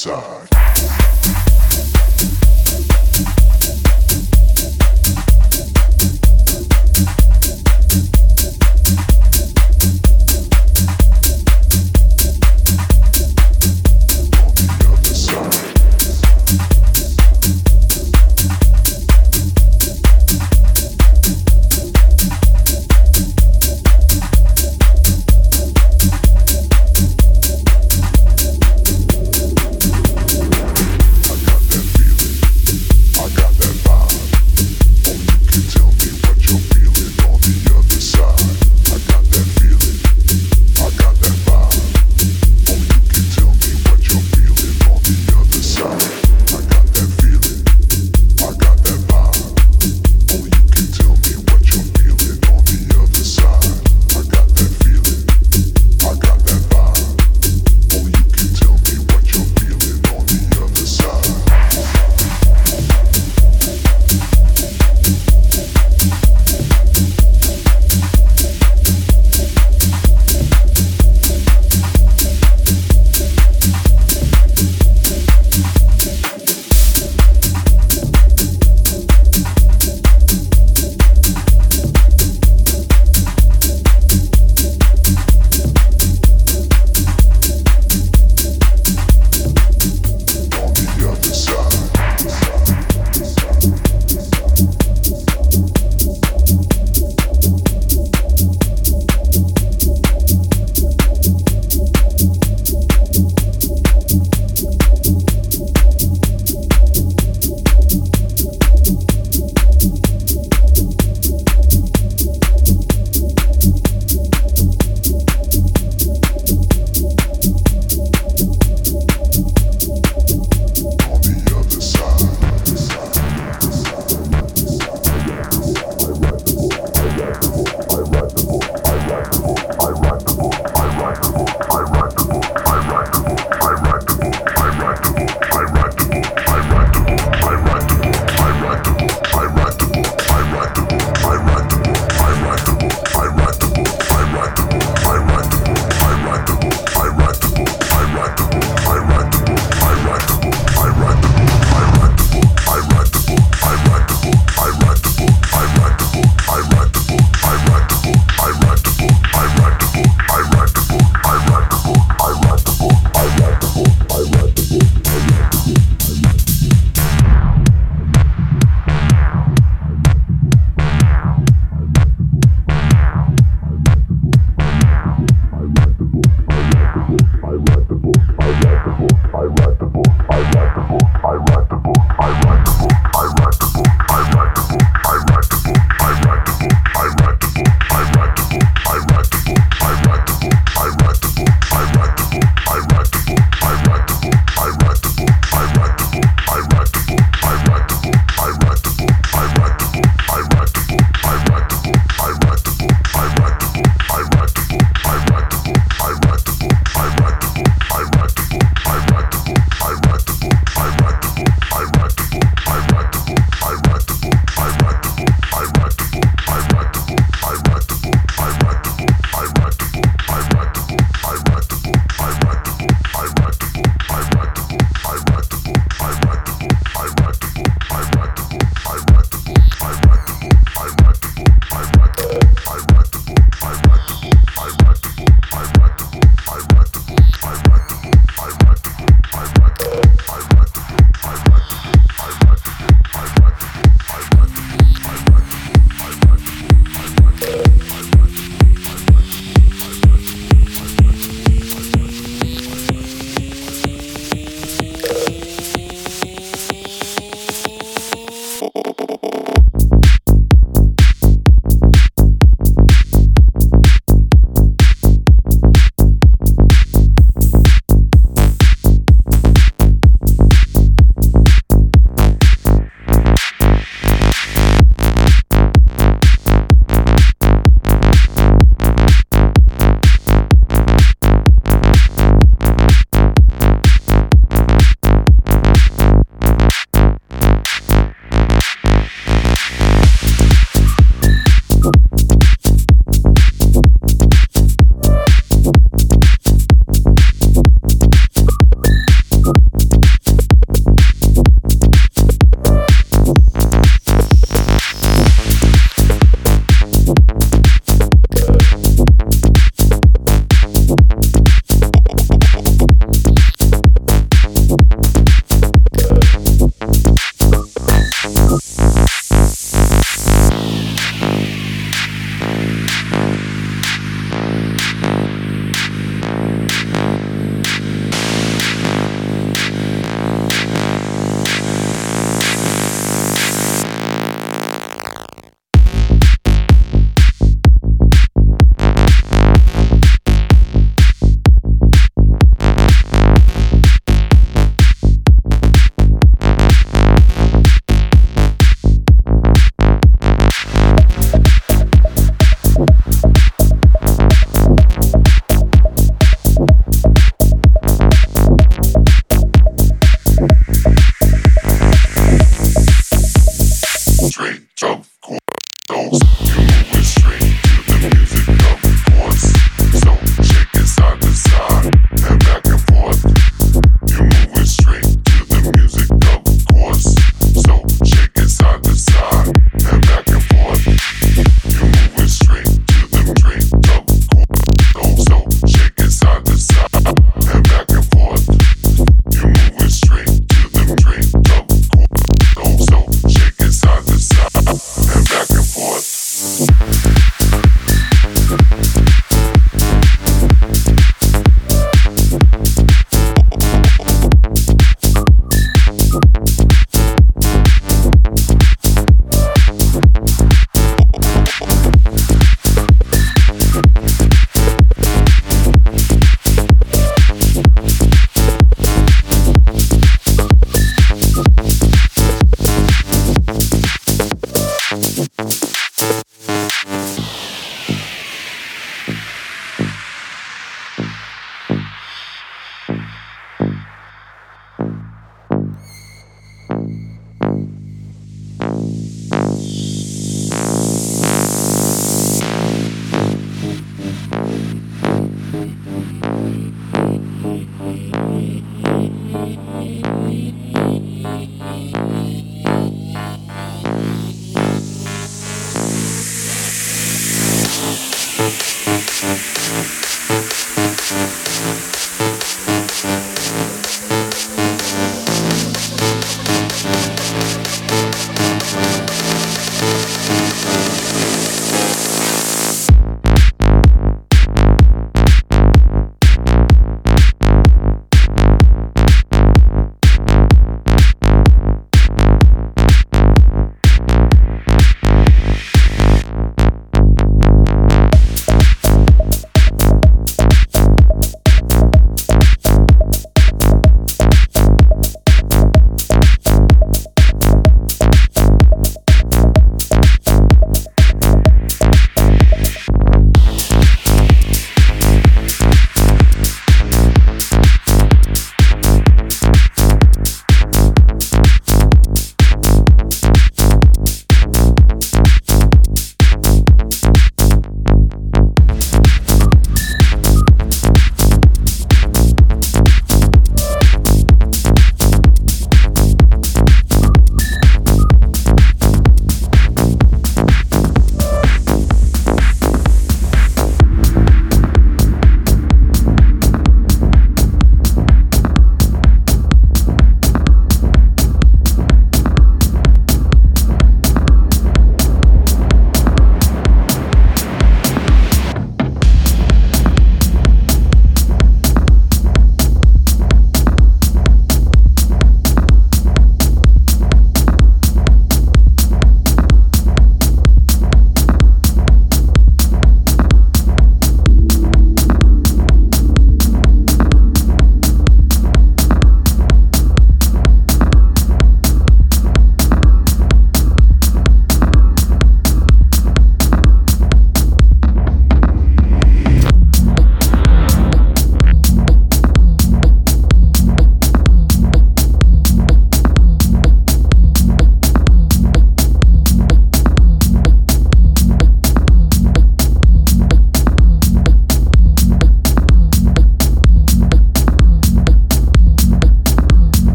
side.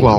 Wow.